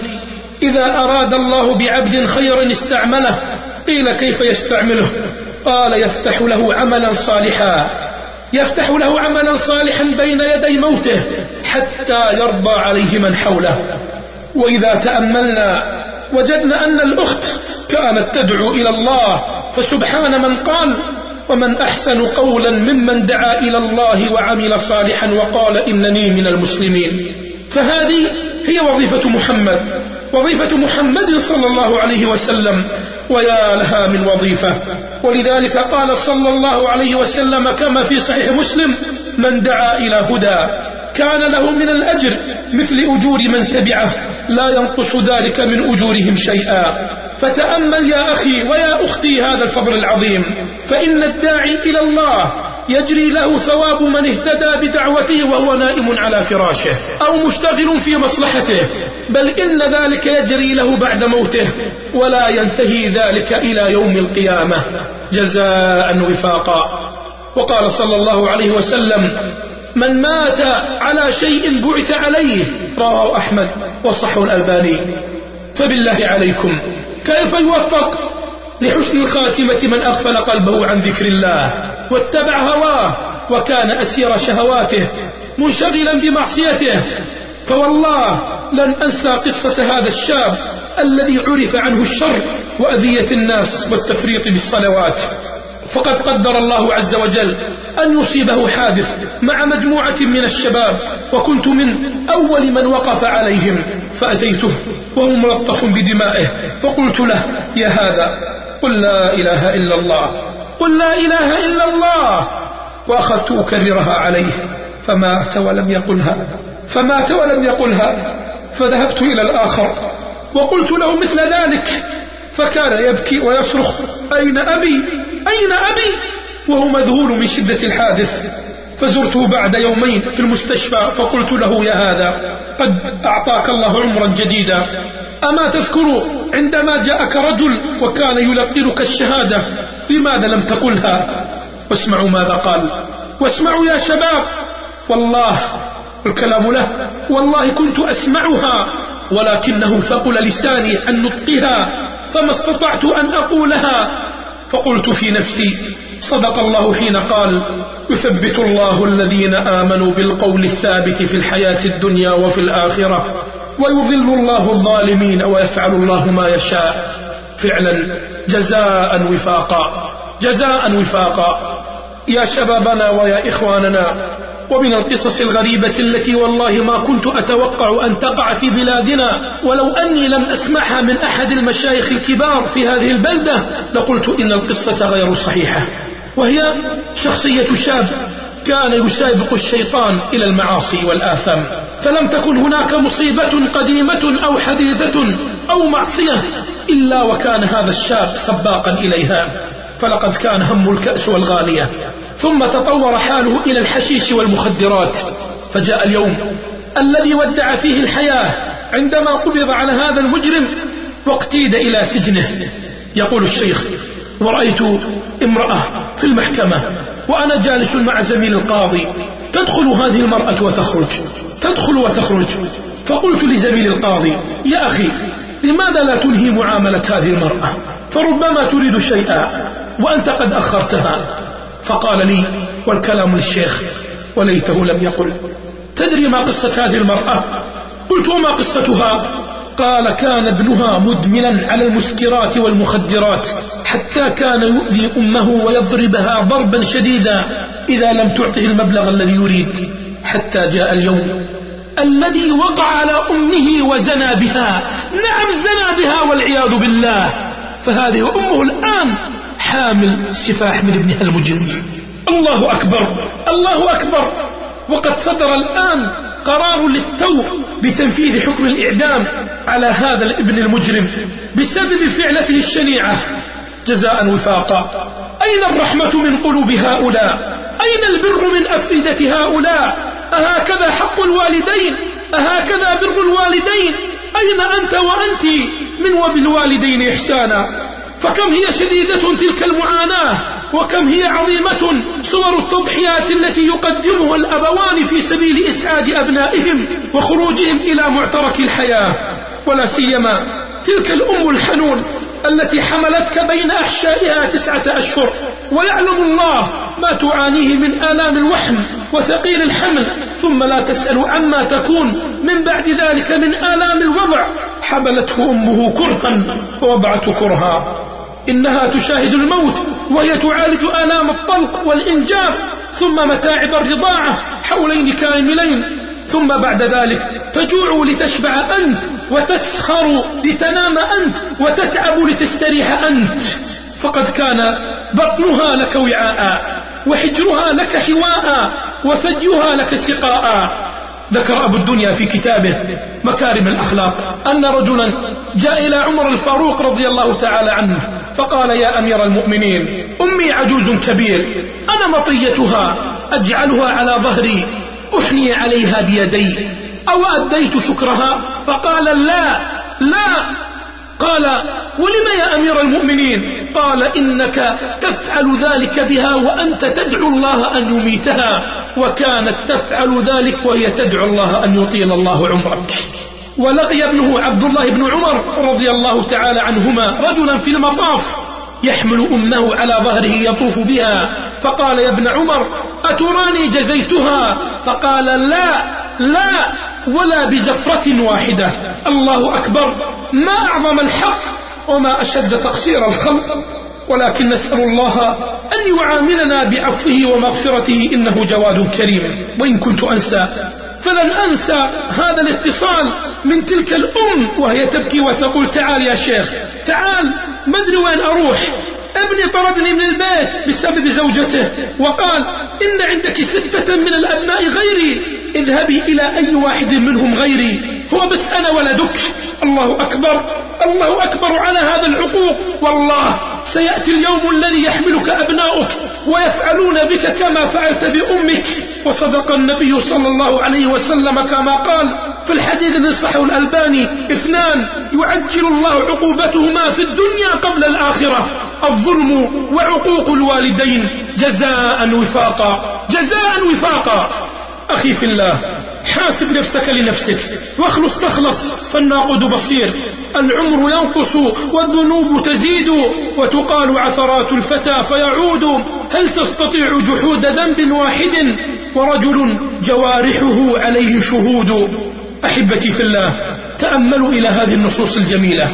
إذا أراد الله بعبد خيرا استعمله قيل كيف يستعمله؟ قال يفتح له عملا صالحا. يفتح له عملا صالحا بين يدي موته حتى يرضى عليه من حوله. وإذا تأملنا وجدنا أن الأخت كانت تدعو إلى الله فسبحان من قال ومن أحسن قولا ممن دعا إلى الله وعمل صالحا وقال إنني من المسلمين. فهذه هي وظيفة محمد. وظيفة محمد صلى الله عليه وسلم. ويا لها من وظيفة. ولذلك قال صلى الله عليه وسلم كما في صحيح مسلم من دعا إلى هدى كان له من الأجر مثل أجور من تبعه لا ينقص ذلك من أجورهم شيئا. فتأمل يا أخي ويا أختي هذا الفضل العظيم. فإن الداعي إلى الله يجري له ثواب من اهتدى بدعوته وهو نائم على فراشه أو مشتغل في مصلحته. بل إن ذلك يجري له بعد موته ولا ينتهي ذلك إلى يوم القيامة. جزاء وفاقا. وقال صلى الله عليه وسلم من مات على شيء بعث عليه رواه أحمد وصحه الألباني. فبالله عليكم. كيف يوفق؟ لحسن الخاتمة من أغفل قلبه عن ذكر الله واتبع هواه وكان أسير شهواته منشغلا بمعصيته. فوالله لن أنسى قصة هذا الشاب الذي عرف عنه الشر وأذية الناس والتفريط بالصلوات. فقد قدر الله عز وجل أن يصيبه حادث مع مجموعة من الشباب وكنت من أول من وقف عليهم فأتيته وهو ملطخ بدمائه فقلت له يا هذا قل لا إله إلا الله. قل لا إله إلا الله. وأخذت أكررها عليه. فمات ولم يقلها. فمات ولم يقلها. فذهبت إلى الآخر. وقلت له مثل ذلك. فكان يبكي ويصرخ. أين أبي؟ أين أبي؟ وهو مذهول من شدة الحادث. فزرته بعد يومين في المستشفى. فقلت له يا هذا قد أعطاك الله عمرا جديدا. أما تذكر عندما جاءك رجل وكان يلقنك الشهادة لماذا لم تقلها؟ واسمعوا ماذا قال. واسمعوا يا شباب. والله الكلام له. والله كنت أسمعها ولكنه ثقل لساني عن نطقها فما استطعت أن أقولها. فقلت في نفسي صدق الله حين قال يثبت الله الذين آمنوا بالقول الثابت في الحياة الدنيا وفي الآخرة. ويضل الله الظالمين ويفعل الله ما يشاء. فعلا جزاء وفاقا جزاء وفاقا. يا شبابنا ويا إخواننا ومن القصص الغريبة التي والله ما كنت أتوقع أن تقع في بلادنا ولو أني لم أسمعها من أحد المشايخ الكبار في هذه البلدة لقلت إن القصة غير صحيحة. وهي شخصية شاب كان يسابق الشيطان إلى المعاصي والآثام فلم تكن هناك مصيبة قديمة أو حديثة أو معصية إلا وكان هذا الشاب سباقا إليها فلقد كان هم الكأس والغالية. ثم تطور حاله إلى الحشيش والمخدرات فجاء اليوم الذي ودع فيه الحياة عندما قبض على هذا المجرم واقتيد إلى سجنه. يقول الشيخ ورأيت امرأة في المحكمة وأنا جالس مع زميل القاضي. تدخل هذه المرأة وتخرج. تدخل وتخرج. فقلت لزميل القاضي يا أخي لماذا لا تنهي معاملة هذه المرأة؟ فربما تريد شيئا وأنت قد أخرتها. فقال لي والكلام للشيخ وليته لم يقل. تدري ما قصة هذه المرأة؟ قلت وما قصتها؟ قال كان ابنها مدمنا على المسكرات والمخدرات حتى كان يؤذي أمه ويضربها ضربا شديدا إذا لم تعطه المبلغ الذي يريد. حتى جاء اليوم الذي وقع على أمه وزنى بها. نعم زنى بها والعياذ بالله. فهذه أمه الآن حامل سفاح من ابنها المجرم. الله أكبر الله أكبر. وقد صدر الآن قرار للتو بتنفيذ حكم الإعدام على هذا الابن المجرم بسبب فعلته الشنيعة. جزاء وفاقا. أين الرحمة من قلوب هؤلاء؟ أين البر من أفئدة هؤلاء؟ أهكذا حق الوالدين؟ أهكذا بر الوالدين؟ أين أنت وأنت من وبالوالدين إحسانا؟ فكم هي شديدة تلك المعاناة؟ وكم هي عظيمة صور التضحيات التي يقدمها الأبوان في سبيل إسعاد أبنائهم وخروجهم إلى معترك الحياة؟ ولا سيما تلك الأم الحنون التي حملتك بين أحشائها تسعة أشهر ويعلم الله ما تعانيه من آلام الوحم وثقيل الحمل ثم لا تسأل عما تكون من بعد ذلك من آلام الوضع. حملته أمه كرها ووضعته كرها. إنها تشاهد الموت وهي تعالج آلام الطلق والإنجاب ثم متاعب الرضاعة حولين كاملين. ثم بعد ذلك تجوع لتشبع أنت وتسخر لتنام أنت وتتعب لتستريح أنت. فقد كان بطنها لك وعاء وحجرها لك حواء وثديها لك سقاء. ذكر أبو الدنيا في كتابه مكارم الأخلاق أن رجلا جاء إلى عمر الفاروق رضي الله تعالى عنه فقال يا أمير المؤمنين أمي عجوز كبير أنا مطيتها أجعلها على ظهري أحني عليها بيدي أو أديت شكرها؟ فقال لا لا. قال ولم يا أمير المؤمنين؟ قال إنك تفعل ذلك بها وأنت تدعو الله أن يميتها وكانت تفعل ذلك وهي تدعو الله أن يطيل الله عمرك. ولقي ابنه عبد الله بن عمر رضي الله تعالى عنهما رجلا في المطاف يحمل أمه على ظهره يطوف بها. فقال يا ابن عمر أتراني جزيتها؟ فقال لا لا ولا بزفرة واحدة. الله أكبر ما أعظم الحق وما أشد تقصير الخلق. ولكن نسأل الله أن يعاملنا بعفوه ومغفرته إنه جواد كريم. وإن كنت أنسى فلن أنسى هذا الاتصال من تلك الأم وهي تبكي وتقول تعال يا شيخ تعال ما أدري وين أروح. ابني طردني من البيت بسبب زوجته وقال إن عندك ستة من الأبناء غيري اذهبي إلى أي واحد منهم غيري هو بس أنا ولدك. الله أكبر الله أكبر على هذا العقوق. والله سيأتي اليوم الذي يحملك أبناؤك ويفعلون بك كما فعلت بأمك. وصدق النبي صلى الله عليه وسلم كما قال في الحديث الذي الألباني اثنان يعجل الله عقوبتهما في الدنيا قبل الآخرة. الظلم وعقوق الوالدين جزاء وفاقا جزاء وفاقا. أخي في الله حاسب نفسك لنفسك. واخلص تخلص. فالناقد بصير. العمر ينقص والذنوب تزيد وتقال عثرات الفتى فيعود. هل تستطيع جحود ذنب واحد؟ ورجل جوارحه عليه شهود. أحبتي في الله تأملوا إلى هذه النصوص الجميلة.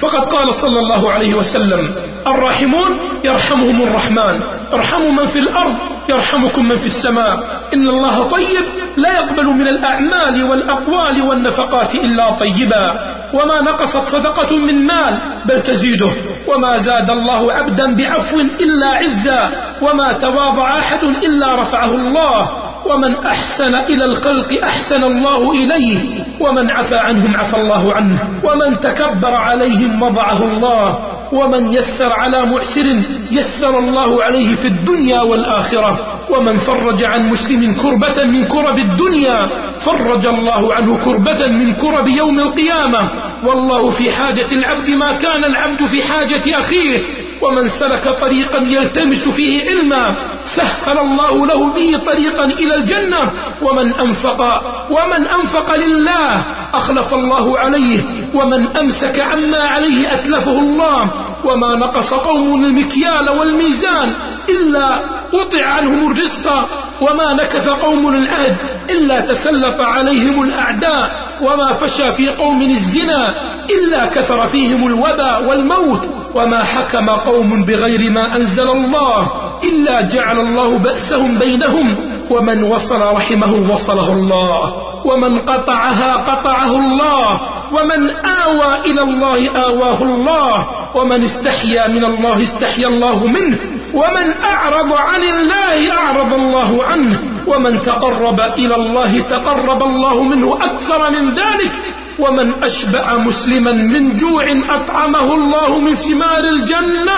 فقد قال صلى الله عليه وسلم الراحمون يرحمهم الرحمن ارحموا من في الأرض يرحمكم من في السماء إن الله طيب لا يقبل من الأعمال والأقوال والنفقات إلا طيبا وما نقصت صدقة من مال بل تزيده وما زاد الله عبدا بعفو إلا عزا وما تواضع أحد إلا رفعه الله ومن أحسن إلى الخلق أحسن الله إليه ومن عفى عنهم عفى الله عنه ومن تكبر عليهم وضعه الله ومن يسر على معسر يسر الله عليه في الدنيا والآخرة ومن فرج عن مسلم كربة من كرب الدنيا فرج الله عنه كربة من كرب يوم القيامة. والله في حاجة العبد ما كان العبد في حاجة أخيه ومن سلك طريقا يلتمس فيه علما سهل الله له به طريقا إلى الجنة. ومن أنفق ومن أنفق لله أخلف الله عليه. ومن أمسك عما عليه أتلفه الله. وما نقص قوم المكيال والميزان إلا قطع عنهم الرزق. وما نكث قوم العهد إلا تسلط عليهم الأعداء. وما فشى في قوم الزنا. إلا كثر فيهم الوبا والموت وما حكم قوم بغير ما أنزل الله إلا جعل الله بأسهم بينهم ومن وصل رحمه وصله الله ومن قطعها قطعه الله ومن آوى إلى الله آواه الله ومن استحيا من الله استحيا الله منه ومن أعرض عن الله أعرض الله عنه ومن تقرب إلى الله تقرب الله منه أكثر من ذلك ومن أشبع مسلما من جوع أطعمه الله من ثمار الجنة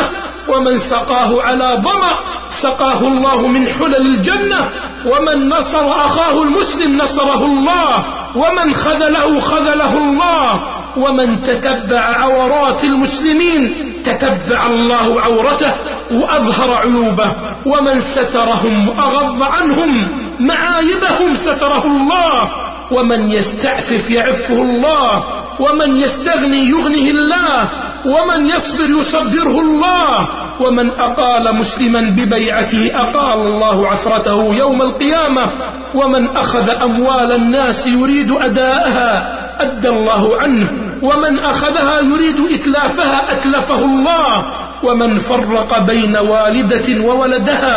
ومن سقاه على ظمأ سقاه الله من حلل الجنة ومن نصر أخاه المسلم نصره الله ومن خذله خذله الله ومن تتبع عورات المسلمين تتبع الله عورته وأظهر عيوبه ومن سترهم وأغض عنهم معايبهم ستره الله ومن يستعفف يعفه الله ومن يستغني يغنه الله ومن يصبر يصبره الله ومن أقال مسلما ببيعته أقال الله عثرته يوم القيامة ومن أخذ أموال الناس يريد أداءها أدى الله عنه ومن أخذها يريد إتلافها أتلفه الله ومن فرق بين والدة وولدها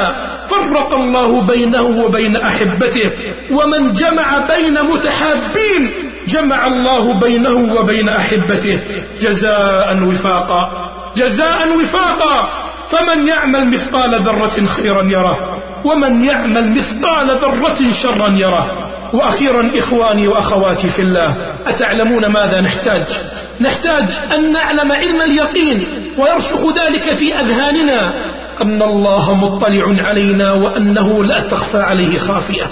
فرق الله بينه وبين أحبته. ومن جمع بين متحابين جمع الله بينه وبين أحبته. جزاء وفاقا. جزاء وفاقا. فمن يعمل مثقال ذرة خيرا يره. ومن يعمل مثقال ذرة شرا يره. وأخيرا إخواني وأخواتي في الله أتعلمون ماذا نحتاج؟ نحتاج أن نعلم علم اليقين ويرسخ ذلك في أذهاننا. أن الله مطلع علينا وأنه لا تخفى عليه خافية.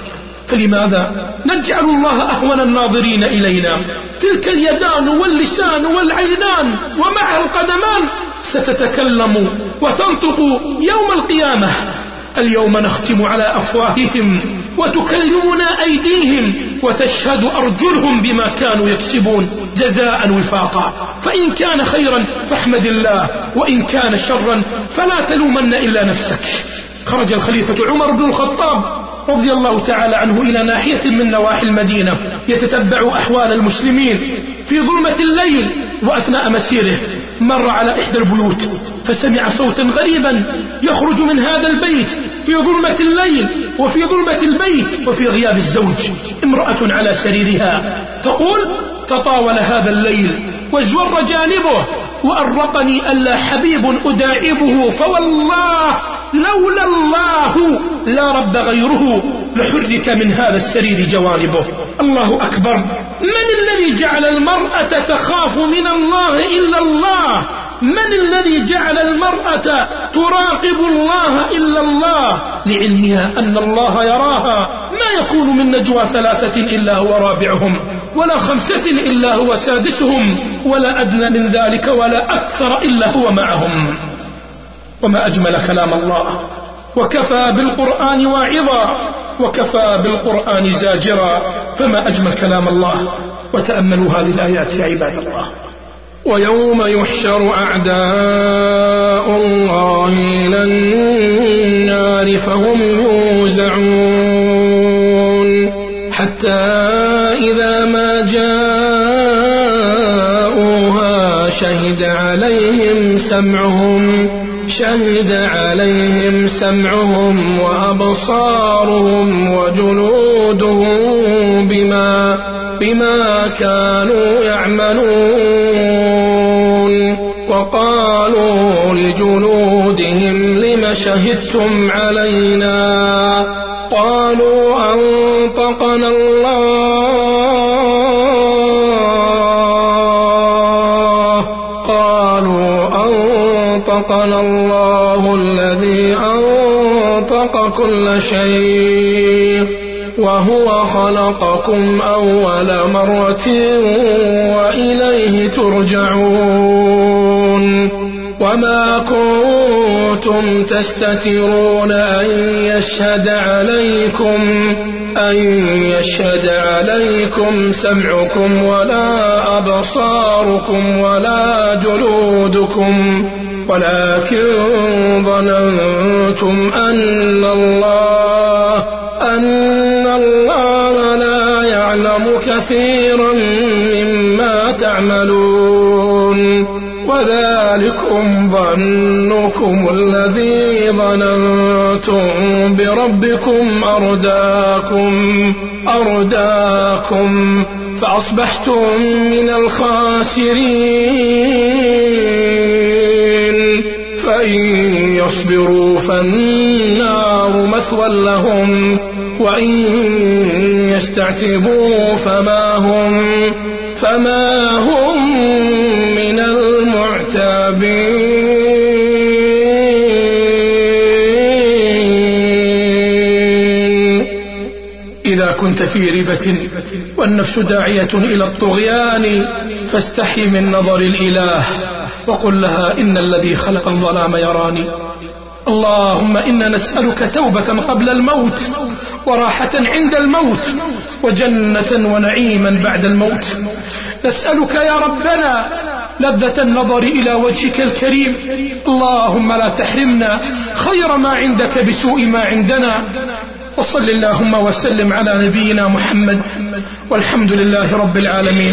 فلماذا؟ نجعل الله أهون الناظرين إلينا. تلك اليدان واللسان والعينان ومعها القدمان. ستتكلم وتنطق يوم القيامة اليوم نختم على أفواههم وتكلمنا أيديهم وتشهد أرجلهم بما كانوا يكسبون جزاء وفاقا. فإن كان خيرا فاحمد الله وإن كان شرا فلا تلومن إلا نفسك. خرج الخليفة عمر بن الخطاب رضي الله تعالى عنه إلى ناحية من نواحي المدينة يتتبع أحوال المسلمين في ظلمة الليل وأثناء مسيره. مر على إحدى البيوت فسمع صوتا غريبا يخرج من هذا البيت في ظلمة الليل وفي ظلمة البيت وفي غياب الزوج. امرأة على سريرها تقول تطاول هذا الليل وازور جانبه وأرقني ألا حبيب أداعبه فوالله لولا الله لا رب غيره لحرك من هذا السرير جوانبه. الله أكبر. من الذي جعل المرأة تخاف من الله إلا الله؟ من الذي جعل المرأة تراقب الله إلا الله؟ لعلمها أن الله يراها. ما يكون من نجوى ثلاثة إلا هو رابعهم ولا خمسة إلا هو سادسهم ولا أدنى من ذلك ولا أكثر إلا هو معهم. وما أجمل كلام الله. وكفى بالقرآن واعظا وكفى بالقرآن زاجرا فما أجمل كلام الله. وتأملوا هذه الآيات يا عباد الله. ويوم يحشر أعداء الله إلى النار فهم يوزعون. حتى إذا ما جاءوها شهد عليهم سمعهم. شهد عليهم سمعهم وأبصارهم وجلودهم بما بما كانوا يعملون وقالوا لجلودهم لم شهدتم علينا قالوا أنطقنا الله قالوا أنطقنا الله أنطق كل شيء وهو خلقكم أول مرة وإليه ترجعون وما كنتم تستترون أن يشهد عليكم أن يشهد عليكم سمعكم ولا أبصاركم ولا جلودكم ولكن ظننتم أن الله أن الله لا يعلم كثيرا مما تعملون. وذلكم ظنكم الذي ظننتم بربكم أرداكم أرداكم فأصبحتم من الخاسرين. فإن يصبروا فالنار مثوى لهم وإن يستعتبوا فما هم فما هم من المعتبين. إذا كنت في ريبة والنفس داعية إلى الطغيان فاستحي من نظر الإله. وقل لها إن الذي خلق الظلام يراني. اللهم إنا نسألك توبة قبل الموت وراحة عند الموت وجنة ونعيما بعد الموت. نسألك يا ربنا لذة النظر إلى وجهك الكريم. اللهم لا تحرمنا خير ما عندك بسوء ما عندنا. وصل اللهم وسلم على نبينا محمد. والحمد لله رب العالمين.